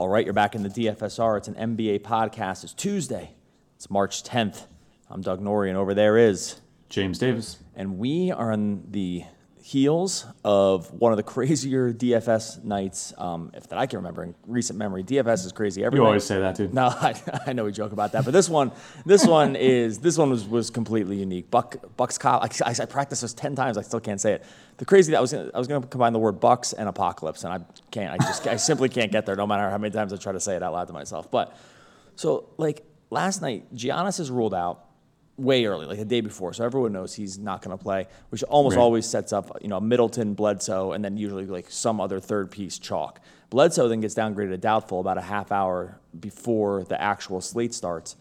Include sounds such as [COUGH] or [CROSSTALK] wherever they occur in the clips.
All right, you're back in the DFSR. It's an NBA podcast. It's Tuesday. It's March 10th. I'm Doug Norrie, and over there is James Davis. And we are on the heels of one of the [LAUGHS] crazier DFS nights um, if that I can remember in recent memory. DFS is crazy. Every you night. always say that too. No, [LAUGHS] I, I, know we joke about that, but this one, this one [LAUGHS] is this one was, was completely unique. Buck Bucks Cop. I, I, I practiced this ten times. I still can't say it. The crazy that I was gonna, I was going to combine the word Bucks and apocalypse, and I can't. I just I simply can't get there, no matter how many times I try to say it out loud to myself. But so like last night, Giannis is ruled out way early, like the day before, so everyone knows he's not going to play, which almost right. always sets up, you know, Middleton, Bledsoe, and then usually like some other third piece chalk. Bledsoe then gets downgraded to doubtful about a half hour before the actual slate starts.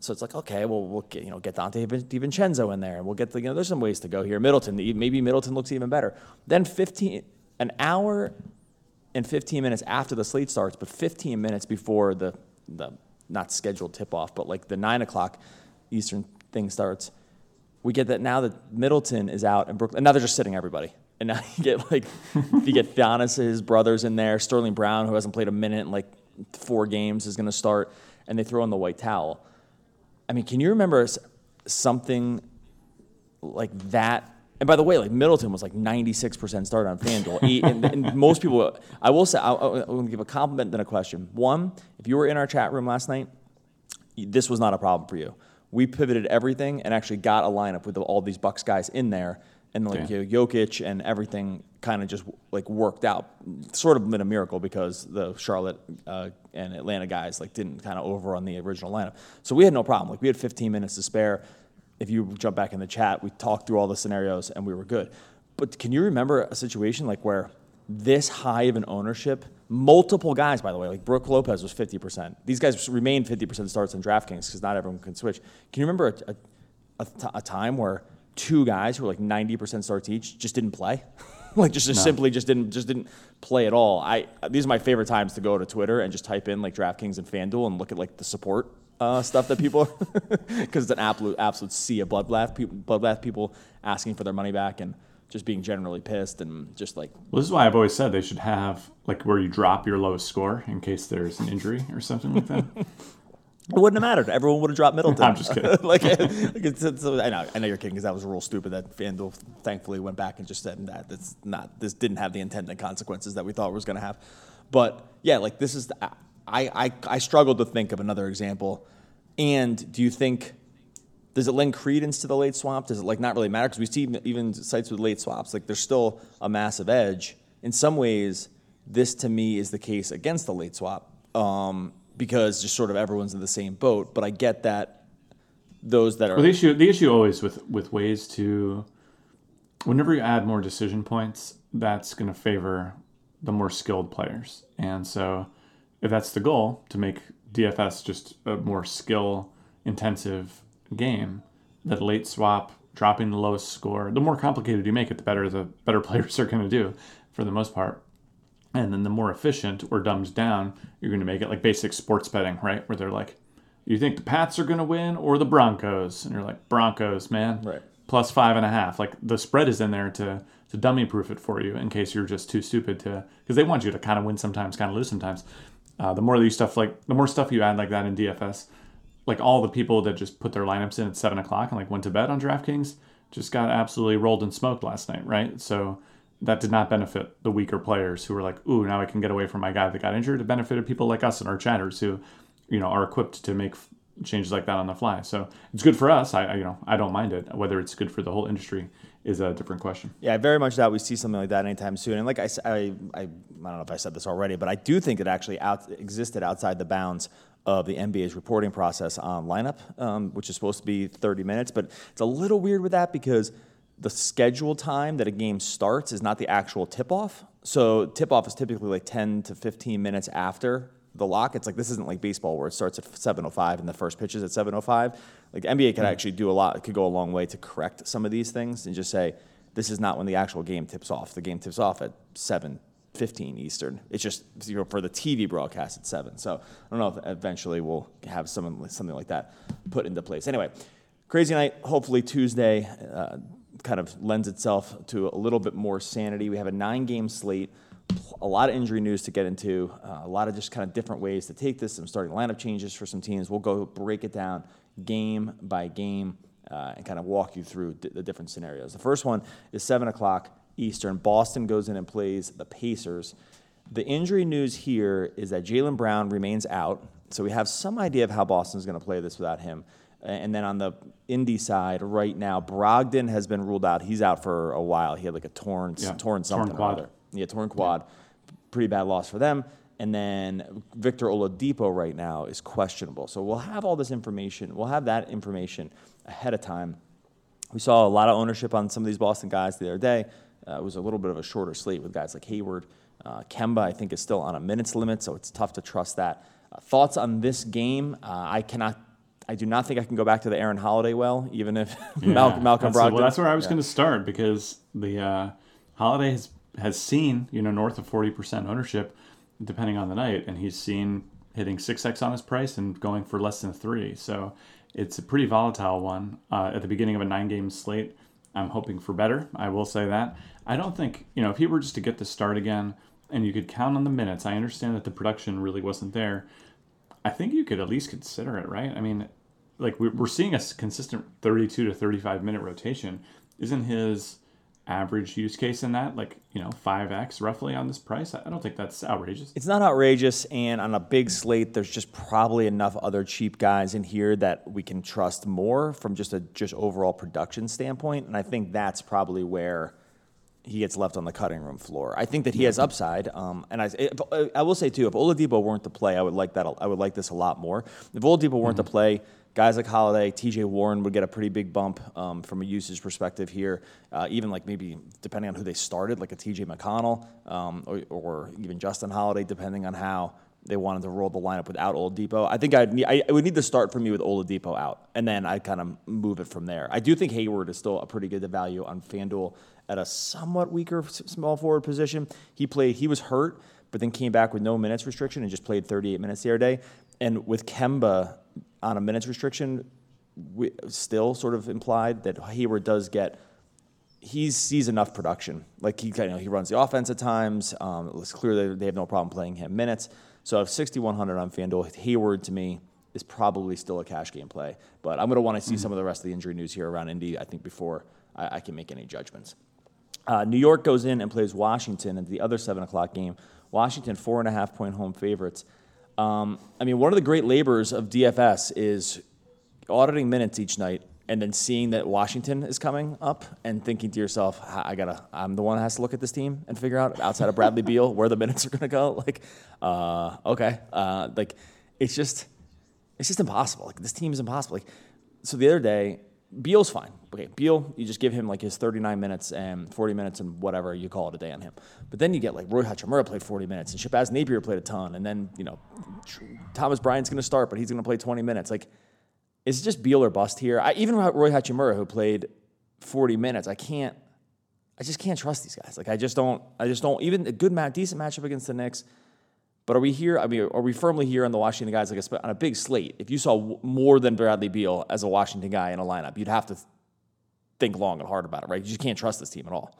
So it's like, okay, well, we'll get, you know, get Donte DiVincenzo in there, and we'll get the, you know, there's some ways to go here. Middleton, maybe Middleton looks even better. Then 15, an hour and 15 minutes after the slate starts, but 15 minutes before the, the not scheduled tip off, but like the nine o'clock Eastern thing starts, we get that now that Middleton is out and Brooklyn, and now they're just sitting everybody. And now [LAUGHS] you get like, you get Giannis, his brothers in there, Sterling Brown, who hasn't played a minute in like four games, is going to start, and they throw in the white towel. I mean, can you remember something like that? And by the way, like Middleton was like 96% start on FanDuel. and, and, most people, I will say, I, I will give a compliment then a question. One, if you were in our chat room last night, this was not a problem for you we pivoted everything and actually got a lineup with all these Bucks guys in there, and like you know, Jokic and everything kind of just like worked out. Sort of been a miracle because the Charlotte uh, and Atlanta guys like didn't kind of over on the original lineup, so we had no problem. Like we had 15 minutes to spare. If you jump back in the chat, we talked through all the scenarios and we were good. But can you remember a situation like where this high of an ownership. Multiple guys, by the way, like Brook Lopez was 50%. These guys remain 50% starts in DraftKings because not everyone can switch. Can you remember a, a, a, a time where two guys who were like 90% starts each just didn't play? [LAUGHS] like just, just no. simply just didn't just didn't play at all. I these are my favorite times to go to Twitter and just type in like DraftKings and FanDuel and look at like the support uh, stuff that people [LAUGHS] because it's an absolute absolute sea of bloodbath people bloodbath people asking for their money back and just being generally pissed and just like. Well, this is why I've always said they should have like where you drop your lowest score in case there's an injury or something like that. [LAUGHS] It wouldn't have mattered. Everyone would have dropped Middleton. [LAUGHS] I'm just kidding. [LAUGHS] like, like it's, it's, I know, I know you're kidding because that was a rule stupid that FanDuel thankfully went back and just said that that's not this didn't have the intended consequences that we thought it was going to have. But yeah, like this is I, I I struggled to think of another example. And do you think does it lend credence to the late swap? Does it like not really matter? Because we see even sites with late swaps, like there's still a massive edge. In some ways, this to me is the case against the late swap um, because just sort of everyone's in the same boat. But I get that those that are well, the issue the issue always with with ways to whenever you add more decision points, that's going to favor the more skilled players. And so, if that's the goal to make DFS just a more skill intensive game that late swap, dropping the lowest score, the more complicated you make it, the better the better [LAUGHS] players are going to do for the most part. And then the more efficient or dumbed down you're going to make it, like basic sports betting, right? Where they're like, you think the Pats are going to win or the Broncos? And you're like, Broncos, man. Right. Plus five and a half. Like the spread is in there to to dummy proof it for you in case you're just too stupid to, because they want you to kind of win sometimes, kind of lose sometimes. Uh, the more of these stuff, like the more stuff you add like that in DFS, like all the people that just put their lineups in at seven o'clock and like went to bed on DraftKings just got absolutely rolled and smoked last night, right? So that did not benefit the weaker players who were like, "Ooh, now I can get away from my guy that got injured." It benefited people like us and our chatters who, you know, are equipped to make changes like that on the fly. So it's good for us. I, I you know I don't mind it. Whether it's good for the whole industry is a different question. Yeah, I very much doubt we see something like that anytime soon. And like I, I, I, I don't know if I said this already, but I do think it actually out, existed outside the bounds of the NBA's reporting process on lineup, um, which is supposed to be 30 minutes. But it's a little weird with that because the scheduled time that a game starts is not the actual tip off. So tip off is typically like 10 to 15 minutes after the lock. It's like this isn't like baseball where it starts at 7:05 and the first pitch is at 7:05. Like NBA could mm. actually do a lot. It could go a long way to correct some of these things and just say this is not when the actual game tips off. The game tips off at 7 15 Eastern. It's just you know, for the TV broadcast at 7. So I don't know if eventually we'll have something, something like that put into place. Anyway, crazy night. Hopefully Tuesday uh, kind of lends itself to a little bit more sanity. We have a nine game slate. a lot of injury news to get into, uh, a lot of just kind of different ways to take this, some starting lineup changes for some teams. We'll go break it down game by game uh, and kind of walk you through d- the different scenarios. The first one is 7 o'clock Eastern. Boston goes in and plays the Pacers. The injury news here is that Jaylen Brown remains out, so we have some idea of how Boston's going to play this without him. And then on the Indy side, right now, Brogdon has been ruled out. He's out for a while. He had like a torn, Yeah, torn something torn or quad. other. Yeah, torn quad. Pretty bad loss for them. And then Victor Oladipo right now is questionable. So we'll have all this information. We'll have that information ahead of time. We saw a lot of ownership on some of these Boston guys the other day. Uh, it was a little bit of a shorter slate with guys like Hayward. Uh, Kemba, I think, is still on a minutes limit, so it's tough to trust that. Uh, thoughts on this game? Uh, I cannot. I do not think I can go back to the Aaron Holiday well, even if [LAUGHS] Yeah, Malcolm that's, Brogdon. Well, that's where I was Yeah. going to start because the uh, holiday has has seen you know north of forty percent ownership, depending on the night, and he's seen hitting six x on his price and going for less than three. So it's a pretty volatile one uh, at the beginning of a nine game slate. I'm hoping for better. I will say that. I don't think you know if he were just to get the start again and you could count on the minutes. I understand that the production really wasn't there. I think you could at least consider it, right? I mean, like we- we're seeing a consistent 32 to 35 minute rotation. Isn't his average use case in that like you know 5x roughly on this price? I don't think that's outrageous. It's not outrageous, and on a big slate, there's just probably enough other cheap guys in here that we can trust more from just a just overall production standpoint. And I think that's probably where he gets left on the cutting room floor. I think that he has upside, um, and I, I will say too, if Oladipo weren't to play, I would like that. I would like this a lot more. If Oladipo weren't to play, guys like Holiday, T.J. Warren would get a pretty big bump um, from a usage perspective here. Uh, even like maybe depending on who they started, like a T.J. McConnell um, or, or even Justin Holiday, depending on how they wanted to roll the lineup without Oladipo. I think I'd need, I, it would need to start for me with Oladipo out, and then I kind of move it from there. I do think Hayward is still a pretty good value on FanDuel at a somewhat weaker small forward position. He played, he was hurt, but then came back with no minutes restriction and just played 38 minutes the other day. And with Kemba on a minutes restriction, we, still sort of implied that Hayward does get he sees enough production. Like he, you know, he runs the offense at times. Um, it's clear that they have no problem playing him minutes. So if 6,100 on FanDuel, Hayward to me is probably still a cash game play. But I'm going to want to see some of the rest of the injury news here around Indy. I think before I, I can make any judgments. Uh, New York goes in and plays Washington in the other seven o'clock game. Washington four and a half point home favorites. Um, I mean, one of the great labors of DFS is auditing minutes each night and then seeing that Washington is coming up and thinking to yourself, I gotta, I'm the one that has to look at this team and figure out outside of Bradley [LAUGHS] Beal where the minutes are gonna go. Like, uh, okay, uh, like it's just, it's just impossible. Like this team is impossible. Like, so the other day, Beal's fine. Okay, Beal, you just give him like his 39 minutes and 40 minutes and whatever you call it a day on him. But then you get like Roy Hachimura played 40 minutes and Shabazz Napier played a ton, and then you know Thomas Bryant's going to start, but he's going to play 20 minutes. Like, it's just Beal or bust here. I, even Roy Hachimura, who played 40 minutes, I can't. I just can't trust these guys. Like, I just don't. I just don't. Even a good match, decent matchup against the Knicks. But are we here? I mean, are we firmly here on the Washington guys like a, on a big slate? If you saw more than Bradley Beal as a Washington guy in a lineup, you'd have to think long and hard about it, right? You can't trust this team at all.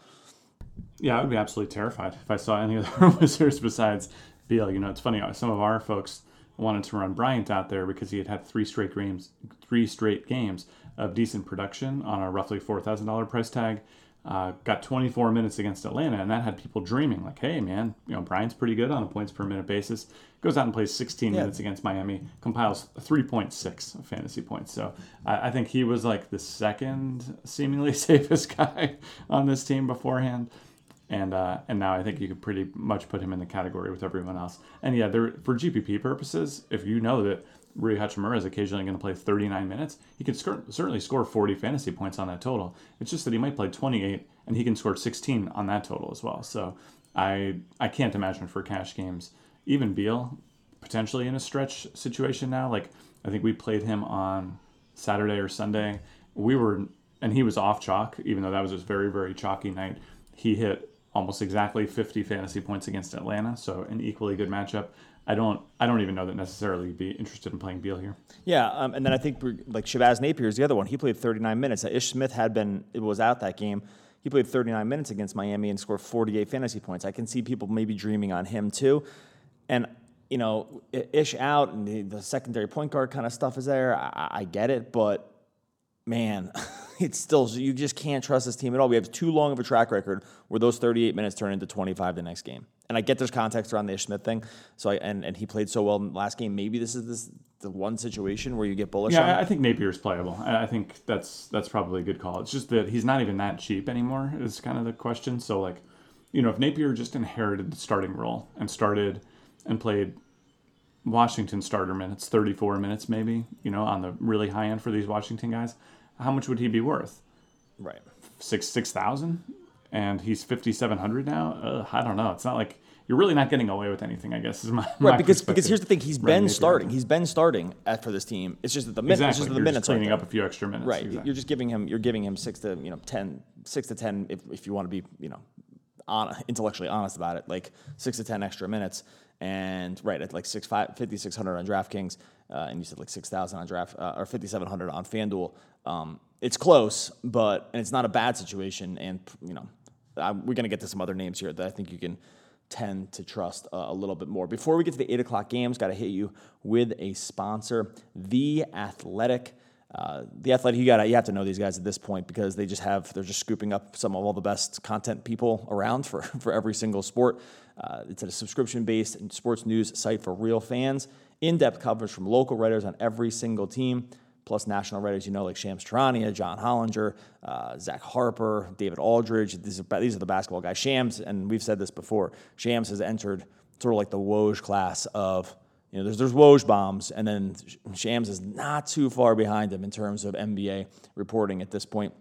Yeah, I would be absolutely terrified if I saw any other [LAUGHS] Wizards besides Beal. You know, it's funny. Uh, some of our folks wanted to run Bryant out there because he had had three straight games, three straight games of decent production on a roughly four thousand dollar price tag. Uh, got 24 minutes against Atlanta, and that had people dreaming like, "Hey, man, you know Bryant's pretty good on a points per minute basis." Goes out and plays 16 Yeah. minutes against Miami, compiles 3.6 fantasy points. So I, I think he was like the second seemingly [LAUGHS] safest guy on this team beforehand and uh, and now I think you could pretty much put him in the category with everyone else. And yeah, there for GPP purposes, if you know that Rui Hachimura is occasionally going to play 39 minutes, he could score, certainly score 40 fantasy points on that total. It's just that he might play 28 and he can score 16 on that total as well. So I I can't imagine for cash games, even Beal potentially in a stretch situation now. Like I think we played him on Saturday or Sunday. We were and he was off chalk, even though that was a very very chalky night. He hit almost exactly 50 fantasy points against Atlanta, so an equally good matchup. I don't I don't even know that necessarily be interested in playing Beal here. Yeah, um, and then I think like Shabazz Napier is the other one. He played 39 minutes. Ish Smith had been it was out that game. he played 39 minutes against Miami and scored 48 fantasy points. I can see people maybe dreaming on him too. And, you know, Ish out and the, the secondary point guard kind of stuff is there. I, I get it, but man, [LAUGHS] it's still, you just can't trust this team at all. We have too long of a track record where those 38 minutes turn into 25 the next game. And I get there's context around the Ish Smith thing. So I, and, and he played so well in the last game. Maybe this is this the one situation where you get bullish Yeah, him. I think Napier's playable. I I think that's that's probably a good call. It's just that he's not even that cheap anymore. Is kind of the question. So like, you know, if Napier just inherited the starting role and started and played Washington starter minutes, 34 minutes maybe, you know, on the really high end for these Washington guys, how much would he be worth? Right. Six six thousand, and he's 5700 now. Ugh, I don't know. It's not like you're really not getting away with anything. I guess is my my Right, because because here's the thing, he's been starting. He's been starting at, for this team. It's just that the minutes, Exactly. it's just that the You're minutes just cleaning up a few extra minutes. Right. Exactly. You're just giving him you're giving him six to you know ten six to ten if, if you want to be you know on, intellectually honest about it like six to ten extra minutes and right at like six five fifty six hundred on DraftKings uh, and you said like six thousand on draft uh, or fifty seven hundred on FanDuel. Um, it's close, but and it's not a bad situation. And you know I, we're gonna get to some other names here that I think you can tend to trust uh, a little bit more. Before we get to the eight o'clock games, got to hit you with a sponsor, The Athletic. Uh, the Athletic, you got you have to know these guys at this point because they just have they're just scooping up some of all the best content people around for [LAUGHS] for every single sport. Uh, it's a subscription based sports news site for real fans. In depth coverage from local writers on every single team plus national writers you know like Shams Charania, John Hollinger, uh, Zach Harper, David Aldridge. These are, these are the basketball guys. Shams, and we've said this before, Shams has entered sort of like the Woj class of, you know, there's, there's Woj bombs, and then Shams is not too far behind him in terms of NBA reporting at this point.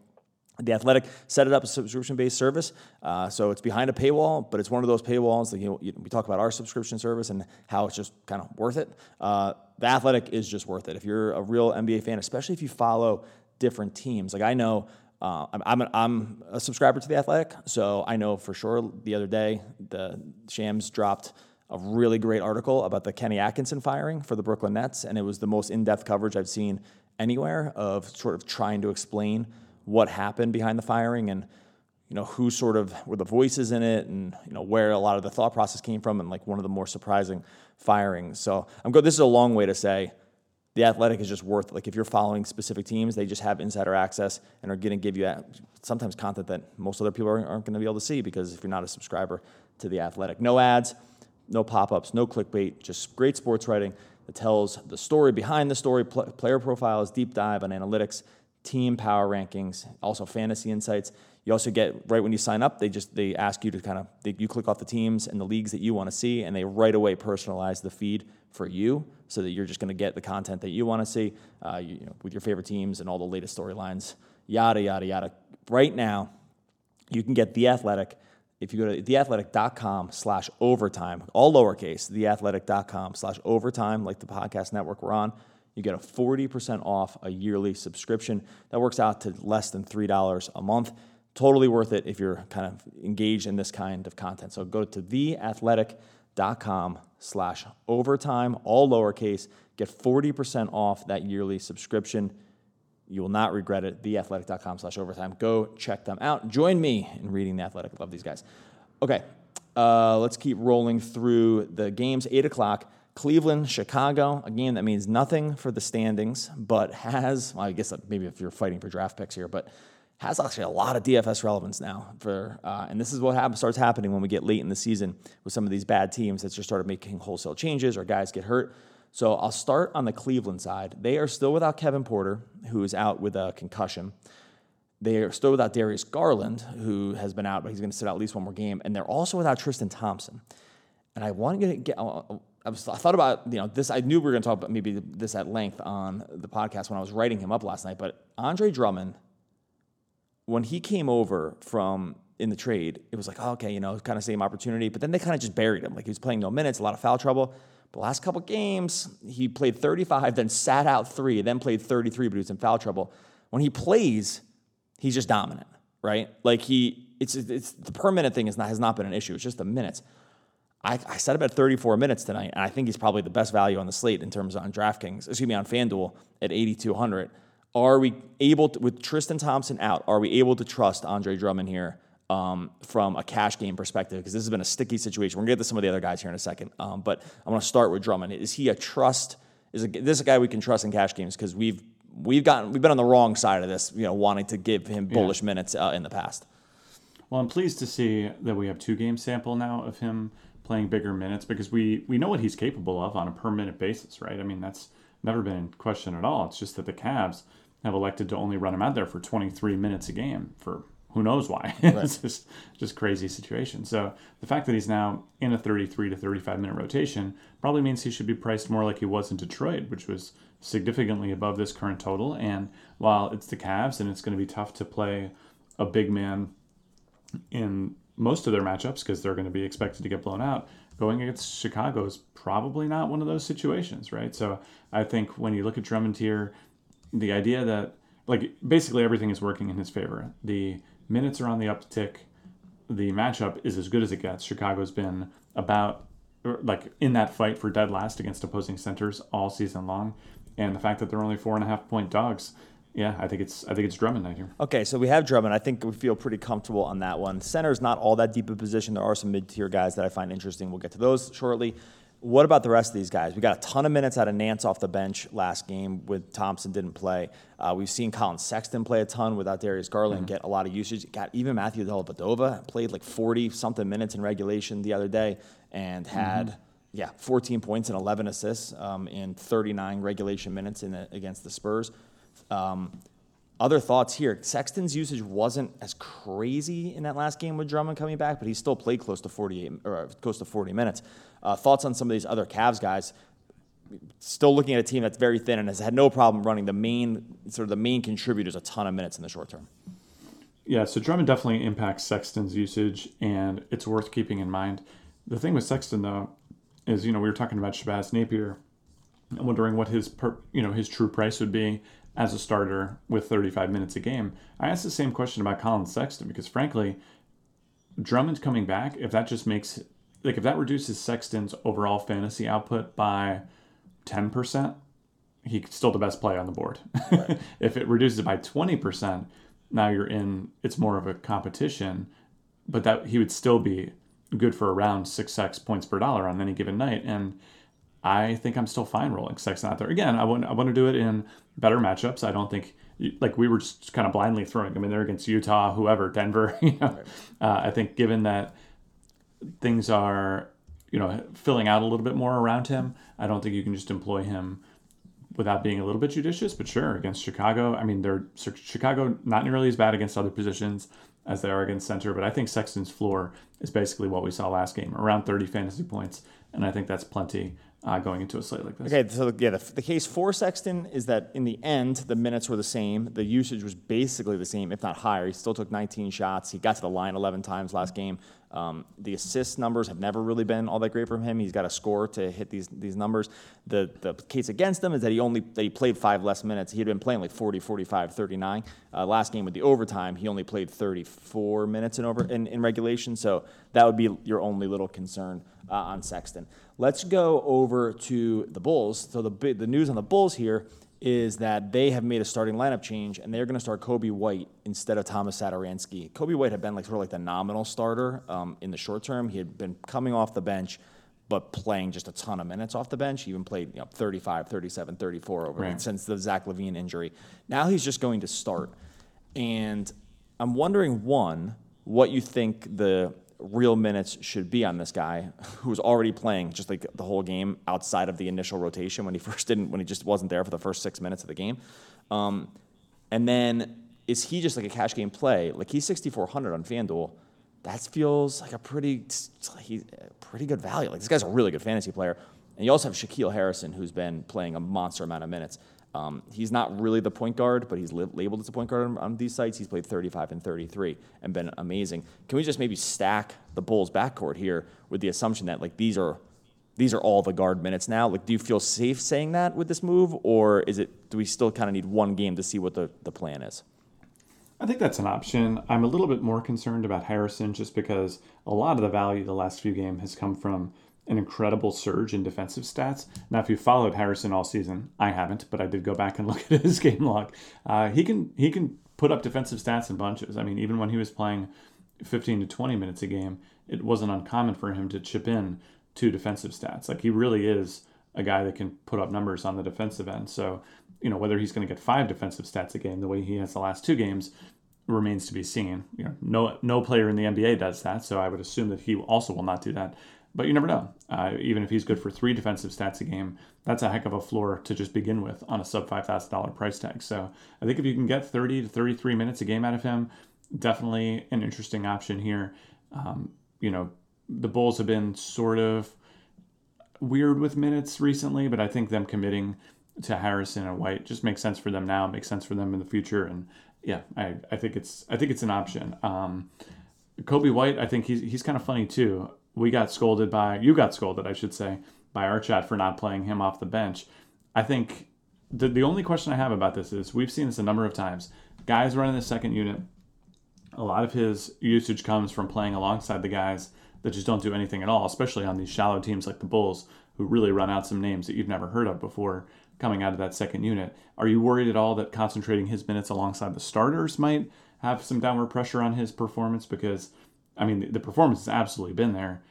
The Athletic set it up a subscription-based service, uh, so it's behind a paywall, but it's one of those paywalls that you know, we talk about our subscription service and how it's just kind of worth it. Uh, the Athletic is just worth it if you're a real NBA fan, especially if you follow different teams. Like I know, uh, I'm I'm I'm a subscriber to the Athletic, so I know for sure. The other day, the Shams dropped a really great article about the Kenny Atkinson firing for the Brooklyn Nets, and it was the most in-depth coverage I've seen anywhere of sort of trying to explain what happened behind the firing and you know who sort of were the voices in it and you know where a lot of the thought process came from and like one of the more surprising firings so i'm good this is a long way to say the athletic is just worth like if you're following specific teams they just have insider access and are going to give you sometimes content that most other people aren't, going to be able to see because if you're not a subscriber to the athletic no ads no pop-ups no clickbait just great sports writing that tells the story behind the story pl- player profiles deep dive on analytics team power rankings, also fantasy insights. You also get right when you sign up, they just they ask you to kind of they, you click off the teams and the leagues that you want to see, and they right away personalize the feed for you, so that you're just going to get the content that you want to see, uh, you, you know, with your favorite teams and all the latest storylines, yada yada yada. Right now, you can get the Athletic if you go to theathletic.com slash overtime, all lowercase, theathletic.com slash overtime, like the podcast network we're on. You get a 40% off a yearly subscription. That works out to less than $3 a month. Totally worth it if you're kind of engaged in this kind of content. So go to theathletic.com slash overtime, all lowercase. Get 40% off that yearly subscription. You will not regret it. Theathletic.com slash overtime. Go check them out. Join me in reading The Athletic. Love these guys. Okay, uh, let's keep rolling through the games. 8 o'clock. Cleveland, Chicago. Again, that means nothing for the standings, but has, well, I guess maybe if you're fighting for draft picks here, but has actually a lot of DFS relevance now. For uh, and this is what happens, starts happening when we get late in the season with some of these bad teams that just started making wholesale changes or guys get hurt. So I'll start on the Cleveland side. They are still without Kevin Porter, who is out with a concussion. They are still without Darius Garland, who has been out, but he's going to sit out at least one more game. And they're also without Tristan Thompson. And I want to get, I, was, I thought about, you know, this, I knew we were going to talk about maybe this at length on the podcast when I was writing him up last night, but Andre Drummond, when he came over from in the trade, it was like, oh, okay, you know, kind of same opportunity, but then they kind of just buried him. Like he was playing no minutes, a lot of foul trouble. The last couple games, he played 35, then sat out three, then played 33, but he was in foul trouble. When he plays, he's just dominant, right? Like he, it's it's the per minute thing is not has not been an issue. It's just the minutes. I, I set him at 34 minutes tonight, and I think he's probably the best value on the slate in terms of on DraftKings, excuse me, on FanDuel at 8,200. Are we able to, with Tristan Thompson out, are we able to trust Andre Drummond here um, from a cash game perspective? Because this has been a sticky situation. We're gonna get to some of the other guys here in a second, um, but I'm gonna start with Drummond. Is he a trust? Is a, this a guy we can trust in cash games? Because we've we've gotten we've been on the wrong side of this, you know, wanting to give him bullish yeah. minutes uh, in the past. Well, I'm pleased to see that we have two game sample now of him playing bigger minutes because we we know what he's capable of on a per minute basis, right? I mean, that's never been in question at all. It's just that the Cavs have elected to only run him out there for 23 minutes a game for who knows why. [LAUGHS] Right. it's just just crazy situation. So the fact that he's now in a 33 to 35 minute rotation probably means he should be priced more like he was in Detroit, which was significantly above this current total. And while it's the Cavs and it's going to be tough to play a big man in most of their matchups because they're going to be expected to get blown out, going against Chicago is probably not one of those situations, right? So I think when you look at Drummond here, the idea that like basically everything is working in his favor. The minutes are on the uptick. The matchup is as good as it gets. Chicago's been about er, like in that fight for dead last against opposing centers all season long, and the fact that they're only four and a half point dogs. Yeah, I think it's I think it's Drummond night here. Okay, so we have Drummond. I think we feel pretty comfortable on that one. Center is not all that deep a position. There are some mid tier guys that I find interesting. We'll get to those shortly. What about the rest of these guys? We got a ton of minutes out of Nance off the bench last game with Thompson didn't play. Uh, we've seen Collin Sexton play a ton without Darius Garland mm-hmm. get a lot of usage. Got even Matthew Dellavedova played like 40 something minutes in regulation the other day and had mm-hmm. yeah 14 points and 11 assists um, in 39 regulation minutes in the, against the Spurs. Um, other thoughts here. Sexton's usage wasn't as crazy in that last game with Drummond coming back, but he still played close to 48 or close to 40 minutes. Uh, thoughts on some of these other Cavs guys? Still looking at a team that's very thin and has had no problem running the main sort of the main contributors a ton of minutes in the short term. Yeah, so Drummond definitely impacts Sexton's usage, and it's worth keeping in mind. The thing with Sexton though is, you know, we were talking about Shabazz Napier, and wondering what his per, you know his true price would be as a starter with 35 minutes a game. I asked the same question about Collin Sexton because, frankly, Drummond's coming back. If that just makes, like, if that reduces Sexton's overall fantasy output by 10%, he's still the best play on the board. Right. [LAUGHS] if it reduces it by 20%, now you're in, it's more of a competition, but that he would still be good for around 6x points per dollar on any given night. And I think I'm still fine rolling Sexton out there. Again, I want I want to do it in better matchups. I don't think like we were just kind of blindly throwing them in there against Utah, whoever, Denver. [LAUGHS] You know, uh, I think given that things are you know filling out a little bit more around him, I don't think you can just employ him without being a little bit judicious. But sure, against Chicago, I mean, they're Chicago not nearly as bad against other positions as they are against center. But I think Sexton's floor is basically what we saw last game, around 30 fantasy points, and I think that's plenty uh, going into a slate like this. Okay, so yeah, the, the, case for Sexton is that in the end, the minutes were the same. The usage was basically the same, if not higher. He still took 19 shots. He got to the line 11 times last game. Um, the assist numbers have never really been all that great from him. He's got a score to hit these these numbers. The the case against him is that he only that he played five less minutes. He had been playing like 40, 45, 39. Uh, last game with the overtime, he only played 34 minutes in over in, in regulation. So that would be your only little concern uh, on Sexton. Let's go over to the Bulls. So the the news on the Bulls here is that they have made a starting lineup change and they're going to start Coby White instead of Thomas Satoransky. Coby White had been like sort of like the nominal starter um, in the short term. He had been coming off the bench, but playing just a ton of minutes off the bench. He even played you know, 35, 37, 34 over right. since the Zach LaVine injury. Now he's just going to start. And I'm wondering, one, what you think the real minutes should be on this guy who's already playing just like the whole game outside of the initial rotation when he [LAUGHS] first didn't when he just wasn't there for the first six minutes of the game. Um, and then is he just like a cash game play? Like he's 6400 on fanduel. That feels like a pretty he, pretty good value. Like this guy's a really good fantasy player. And you also have Shaquille Harrison who's been playing a monster amount of minutes um, he's not really the point guard, but he's li- labeled as a point guard on, on, these sites. He's played 35 and 33 and been amazing. Can we just maybe stack the Bulls backcourt here with the assumption that like these are these are all the guard minutes now? Like, do you feel safe saying that with this move, or is it do we still kind of need one game to see what the, the plan is? I think that's an option. I'm a little bit more concerned about Harrison just because a lot of the value the last few games has come from an incredible surge in defensive stats. Now, if you followed Harrison all season, I haven't, but I did go back and [LAUGHS] look at his game log. Uh, he can he can put up defensive stats in bunches. I mean, even when he was playing 15 to 20 minutes a game, it wasn't uncommon for him to chip in two defensive stats. Like he really is a guy that can put up numbers on the defensive end. So, you know, whether he's going to get five defensive stats a game the way he has the last two games remains to be seen. You know, no no player in the NBA does that, so I would assume that he also will not do that. But you never know. Uh, even if he's good for three defensive stats a game, that's a heck of a floor to just begin with on a sub five thousand dollar price tag. So I think if you can get thirty to thirty three minutes a game out of him, definitely an interesting option here. Um, you know, the Bulls have been sort of weird with minutes recently, but I think them committing to Harrison and White just makes sense for them now, makes sense for them in the future, and yeah, I, I think it's I think it's an option. Um, Coby White, I think he's he's kind of funny too. We got scolded by you got scolded, I should say, by our chat for not playing him off the bench. I think the the only question I have about this is we've seen this a number of times. Guys running the second unit, a lot of his usage comes from playing alongside the guys that just don't do anything at all, especially on these shallow teams like the Bulls, who really run out some names that you've never heard of before coming out of that second unit. Are you worried at all that concentrating his minutes alongside the starters might have some downward pressure on his performance? Because, I mean, the performance has absolutely been there.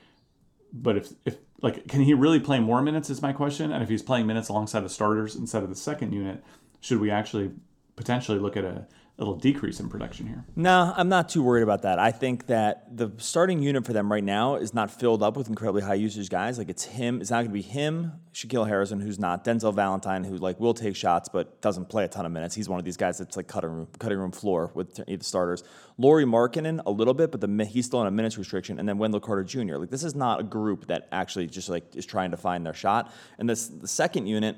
But if, if like, can he really play more minutes? Is my question. And if he's playing minutes alongside the starters instead of the second unit, should we actually potentially look at a little decrease in production here. No, I'm not too worried about that. I think that the starting unit for them right now is not filled up with incredibly high usage guys. Like it's him. It's not going to be him, Shaquille Harrison, who's not Denzel Valentine, who like will take shots but doesn't play a ton of minutes. He's one of these guys that's like cutting room, cutting room floor with the starters. Lauri Markkanen a little bit, but the he's still on a minutes restriction. And then Wendell Carter Jr. Like this is not a group that actually just like is trying to find their shot. And this the second unit.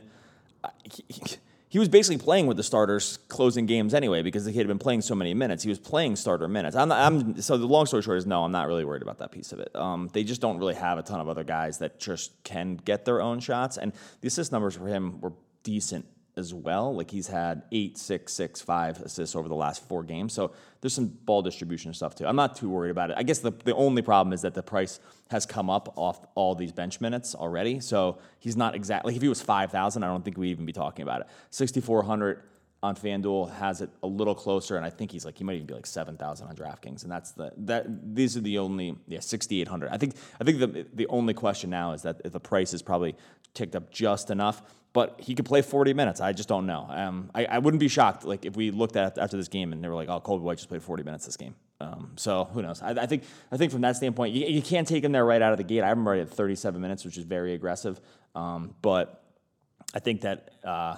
He, he, was basically playing with the starters closing games anyway because he had been playing so many minutes. He was playing starter minutes. I'm, not, I'm so the long story short is no, I'm not really worried about that piece of it. Um, they just don't really have a ton of other guys that just can get their own shots, and the assist numbers for him were decent as well. Like he's had eight, six, six, five assists over the last four games. So there's some ball distribution stuff too. I'm not too worried about it. I guess the, the only problem is that the price has come up off all these bench minutes already. So he's not exactly, like if he was 5,000, I don't think we'd even be talking about it. 6,400 on FanDuel has it a little closer, and I think he's like he might even be like seven thousand on DraftKings, and that's the that these are the only yeah sixty eight hundred. I think I think the the only question now is that the price is probably ticked up just enough but he could play 40 minutes. I just don't know. Um, I, I, wouldn't be shocked like if we looked at after this game and they were like, "Oh, Coby White just played 40 minutes this game." Um, so who knows? I, I, think I think from that standpoint, you, you, can't take him there right out of the gate. I remember at 37 minutes, which is very aggressive. Um, but I think that uh,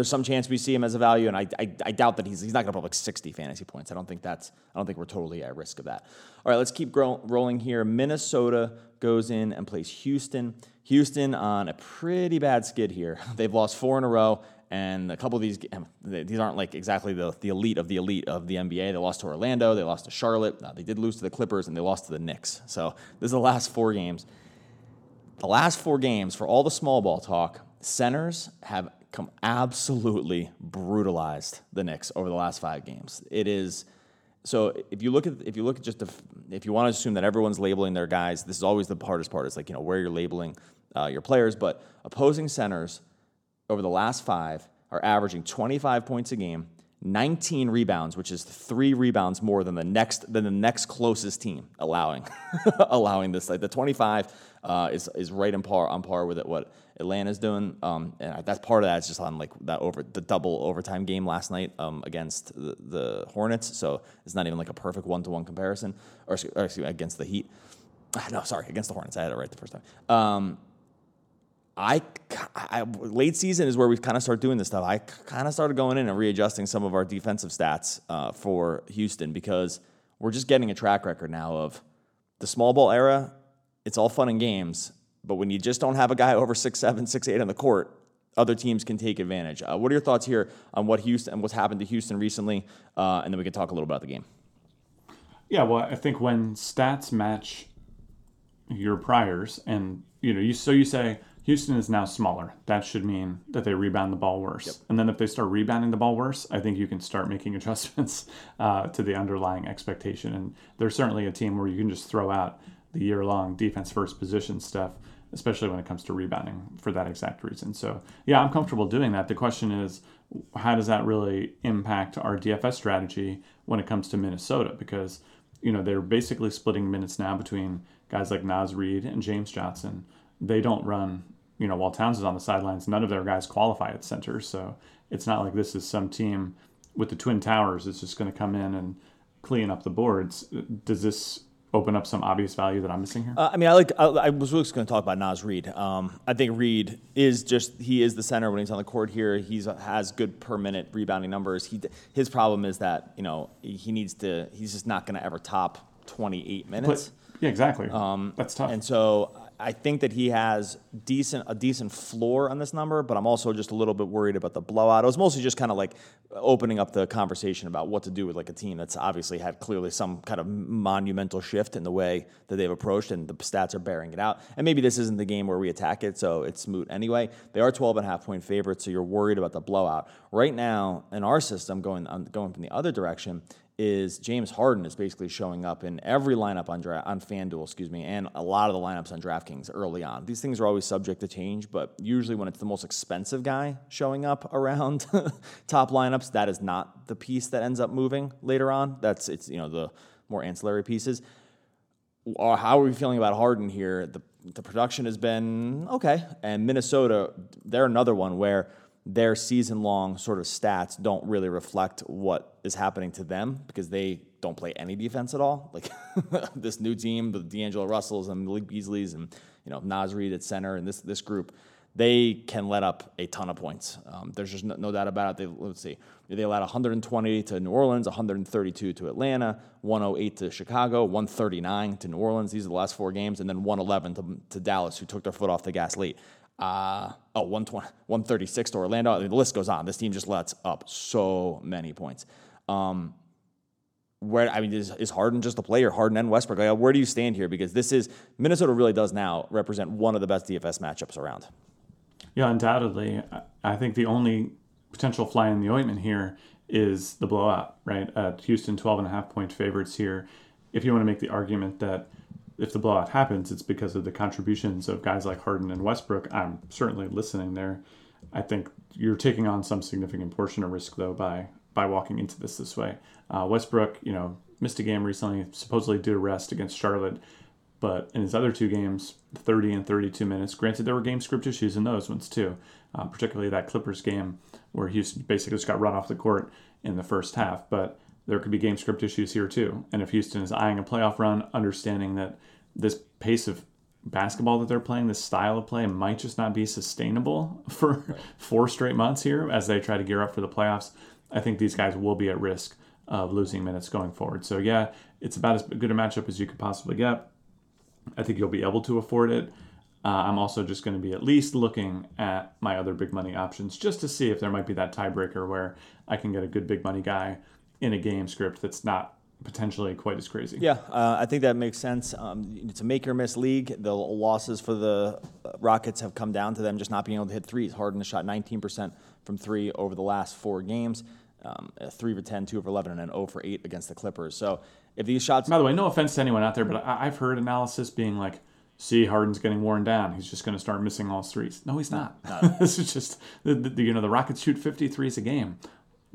there's some chance we see him as a value, and I, I, I doubt that he's he's not going to put like 60 fantasy points. I don't think that's I don't think we're totally at risk of that. All right, let's keep grow, rolling here. Minnesota goes in and plays Houston. Houston on a pretty bad skid here. [LAUGHS] They've lost four in a row, and a couple of these um, these aren't like exactly the, the elite of the elite of the NBA. They lost to Orlando, they lost to Charlotte, uh, they did lose to the Clippers, and they lost to the Knicks. So this is the last four games. The last four games for all the small ball talk, centers have come absolutely brutalized the Knicks over the last five games. It is so if you look at if you look at just the, if you want to assume that everyone's labeling their guys, this is always the hardest part. It's like you know where you're labeling uh, your players, but opposing centers over the last five are averaging 25 points a game, 19 rebounds, which is three rebounds more than the next than the next closest team allowing [LAUGHS] allowing this. Like the 25 uh, is is right on par on par with it, what Atlanta's doing. Um, and that's part of that is just on like that over the double overtime game last night um, against the, the, Hornets. So it's not even like a perfect one to one comparison, or, or, excuse me, against the Heat. [SIGHS] No, sorry, against the Hornets. I had it right the first time. Um, I, I, late season is where we kind of start doing this stuff. I kind of started going in and readjusting some of our defensive stats uh, for Houston because we're just getting a track record now of the small ball era. It's all fun and games, but when you just don't have a guy [LAUGHS] over six seven, six eight on the court, other teams can take advantage. Uh, what are your thoughts here on what Houston and what's happened to Houston recently? Uh, and then we can talk a little about the game. Yeah, well, I think when stats match your priors, and you know, you so you say Houston is now smaller. That should mean that they rebound the ball worse. Yep. And then if they start rebounding the ball worse, I think you can start making [LAUGHS] adjustments uh, to the underlying expectation. And they're certainly a team where you can just throw out the year long defense first position stuff especially when it comes to rebounding for that exact reason. So, yeah, I'm comfortable doing that. The question is, how does that really impact our DFS strategy when it comes to Minnesota? Because, you know, they're basically splitting minutes now between guys like Naz Reid and James Johnson. They don't run, you know, while Towns is on the sidelines, none of their guys qualify at center. So it's not like this is some team with the Twin Towers that's just going to come in and clean up the boards. Does this open up some obvious value that I'm missing here? Uh, I mean, I like. I, I was just going to talk about Naz Reid. Um, I think Reid is just he is the center when he's on the court here. He's has good per minute rebounding numbers. He his problem is that you know he needs to. He's just not going to ever top 28 minutes. But, yeah, exactly. Um, That's tough. And so I think that he has decent a decent floor on this number, but I'm also just a little bit worried about the blowout. It was mostly just kind of like opening up the conversation about what to do with like a team that's obviously had clearly some kind of monumental shift in the way that they've approached, and the stats are bearing it out. And maybe this isn't the game where we attack it, so it's moot anyway. They are 12 and a half point favorites, so you're worried about the blowout. Right now, in our system, going um, going from the other direction, is James Harden is basically showing up in every lineup on dra- on FanDuel, excuse me, and a lot of the lineups on DraftKings early on. These things are always subject to change, but usually when it's the most expensive guy showing up [LAUGHS] around top lineups, that is not the piece that ends up moving later on. That's it's you know the more ancillary pieces. How are we feeling about Harden here? The the production has been okay, and Minnesota, they're another one where their season long sort of stats don't really reflect what is happening to them because they don't play any defense at all. [LAUGHS] Like this new team, the D'Angelo Russells and Malik Beasleys and you know Naz Reid at center and this this group, they can let up a ton of points. Um, there's just no, no, doubt about it. They, let's see, they allowed 120 to New Orleans, 132 to Atlanta, 108 to Chicago, 139 to New Orleans. These are the last four games, and then 111 to, to Dallas, who took their foot off the gas late uh, oh, 120, 136 to Orlando. I mean, the list goes on. This team just lets up so many points. Um, where I mean, is, is Harden just a player? Harden and Westbrook. Like, where do you stand here? Because this is Minnesota really does now represent one of the best DFS matchups around. Yeah, undoubtedly. I think the only potential fly in the ointment here is the blowout, right? At Houston, 12 and a half point favorites here. If you want to make the argument that if the blowout happens, it's because of the contributions of guys like Harden and Westbrook. I'm certainly listening there. I think you're taking on some significant portion of risk though by by walking into this this way. Uh, Westbrook, you know, missed a game recently, supposedly due to rest against Charlotte, but in his other two games, 30 and 32 minutes. Granted, there were game script issues in those ones too, uh, particularly that Clippers game where Houston basically just got run off the court in the first half. But there could be game script issues here too. And if Houston is eyeing a playoff run, understanding that this pace of basketball that they're playing, this style of play, might just not be sustainable [LAUGHS] for four straight months here as they try to gear up for the playoffs. I think these guys will be at risk of losing minutes going forward. So, yeah, it's about as good a matchup as you could possibly get. I think you'll be able to afford it. Uh, I'm also just going to be at least looking at my other big money options just to see if there might be that tiebreaker where I can get a good big money guy in a game script that's not potentially quite as crazy. Yeah, uh, I think that makes sense. Um, it's a make or miss league. The losses for the Rockets have come down to them just not being able to hit threes. Harden has shot 19% from three over the last four games. Um, 3 for 10, 2 for 11, and then 0 for 8 against the Clippers. So if these shots. By the way, no offense to anyone out there, but I- have heard analysis being like, see, Harden's getting worn down. He's just going to start missing all threes. No, he's not. [LAUGHS] this is just, the, the, you know, the Rockets shoot 50 threes a game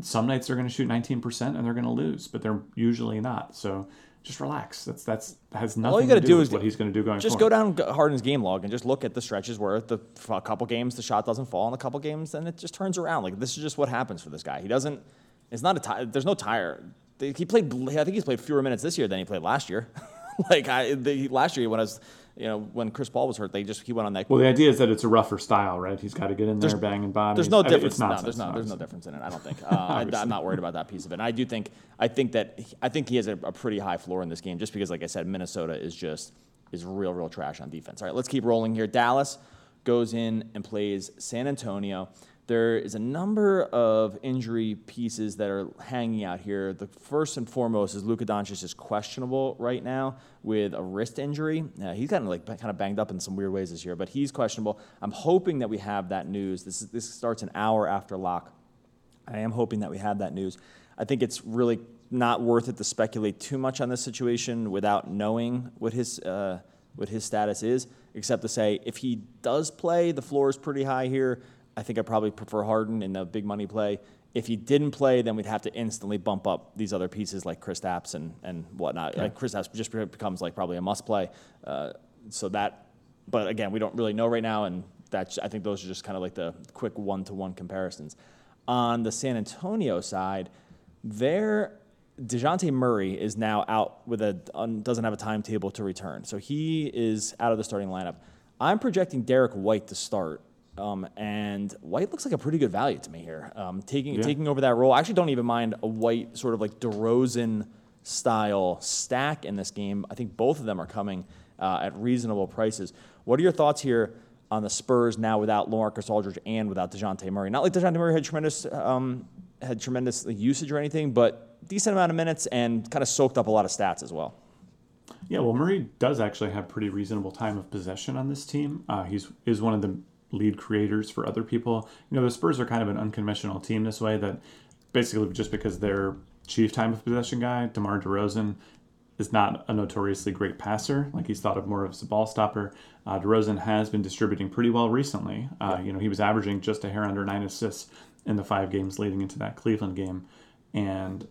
some nights they're going to shoot 19% and they're going to lose, but they're usually not. So just relax. That's that's has nothing All you got to do, do is what he's going to do going Just forward. go down Harden's game log and just look at the stretches where the a couple games the shot doesn't fall, and a couple games then it just turns around. Like this is just what happens for this guy. He doesn't. It's not a tie. There's no tire. He played. I think he's played fewer minutes this year than he played last year. [LAUGHS] [LAUGHS] like I, the, last year when I was you know, when Chris Paul was hurt, they just he went on that. Well, the idea is that it's a rougher style, right? He's got to get in there, banging bodies. There's no difference. no, there's no, there's no difference in it. I don't think. [LAUGHS] Uh, I, am not worried about that piece of it. And I do think, I think that I think he has a, a pretty high floor in this game, just because, like I said, Minnesota is just is real, real trash on defense. All right, let's keep rolling here. Dallas goes in and plays San Antonio. There is a number of injury pieces that are hanging out here. The first and foremost is Luka Doncic is questionable right now with a wrist injury. Uh, he's gotten like kind of banged up in some weird ways this year, but he's questionable. I'm hoping that we have that news. This is, this starts an hour after lock. I am hoping that we have that news. I think it's really not worth it to speculate too much on this situation without knowing what his uh, what his status is, except to say if he does play, the floor is pretty high here. I think I probably prefer Harden in the big money play. If he didn't play, then we'd have to instantly bump up these other pieces like Kristaps and, and whatnot. Like Kristaps just becomes like probably a must play. Uh, so that, but again, we don't really know right now, and that's I think those are just kind of like the quick one to one comparisons. On the San Antonio side, their Dejounte Murray is now out with a doesn't have a timetable to return, so he is out of the starting lineup. I'm projecting Derrick White to start um, and White looks like a pretty good value to me here. Um, taking yeah. taking over that role, I actually don't even mind a White sort of like DeRozan style stack in this game. I think both of them are coming uh, at reasonable prices. What are your thoughts here on the Spurs now without LaMarcus Aldridge and without Dejounte Murray? Not like Dejounte Murray had tremendous um, had tremendous usage or anything, but decent amount of minutes and kind of soaked up a lot of stats as well. Yeah, well, Murray does actually have pretty reasonable time of possession on this team. Uh, he's is one of the lead creators for other people. You know, the Spurs are kind of an unconventional team this way that basically just because their chief time of possession guy, DeMar DeRozan, is not a notoriously great passer. Like he's thought of more as a ball stopper. Uh, DeRozan has been distributing pretty well recently. Uh, you know, he was averaging just a hair under nine assists in the five games leading into that Cleveland game, and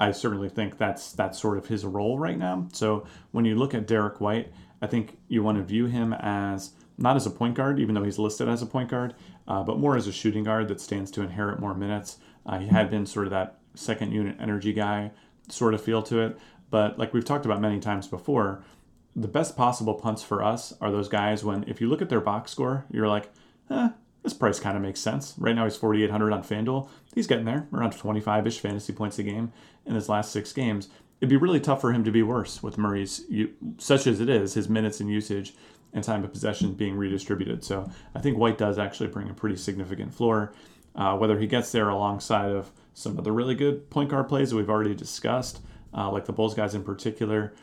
I certainly think that's that's sort of his role right now. So when you look at Derrick White, I think you want to view him as not as a point guard, even though he's listed as a point guard, uh, but more as a shooting guard that stands to inherit more minutes. Uh, he had been sort of that second unit energy guy sort of feel to it. But like we've talked about many times before, the best possible punts for us are those guys when, if you look at their box score, you're like, eh, this price kind of makes sense. Right now he's 4,800 on FanDuel. He's getting there, around 25 ish fantasy points a game in his last six games. It'd be really tough for him to be worse with Murray's, such as it is, his minutes and usage and time of possession being redistributed. So I think White does actually bring a pretty significant floor. Uh, whether he gets there alongside of some of the really good point guard plays that we've already discussed, uh, like the Bulls guys in particular,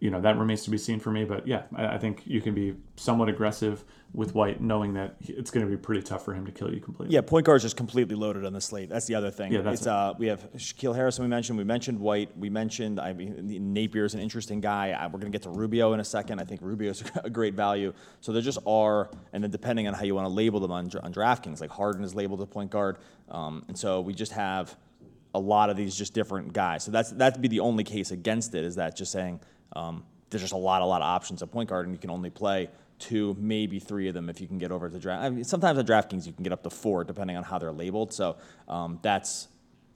you know that remains to be seen for me. But yeah, I, I think you can be somewhat aggressive with White, knowing that it's going to be pretty tough for him to kill you completely. Yeah, point guard is just completely loaded on the slate. That's the other thing. Yeah, that's it's, uh, we have Shaquille Harrison. We mentioned. We mentioned White. We mentioned. I mean, Napier is an interesting guy. I, we're going to get to Rubio in a second. I think Rubio is [LAUGHS] a great value. So there just are, and then depending on how you want to label them on, on DraftKings, like Harden is labeled a point guard, um, and so we just have a lot of these just different guys. So that's that'd be the only case against it. Is that just saying um, there's just a lot, a lot of options at point guard, and you can only play two, maybe three of them if you can get over to draft. I mean, sometimes at DraftKings you can get up to four depending on how they're labeled. So um, that's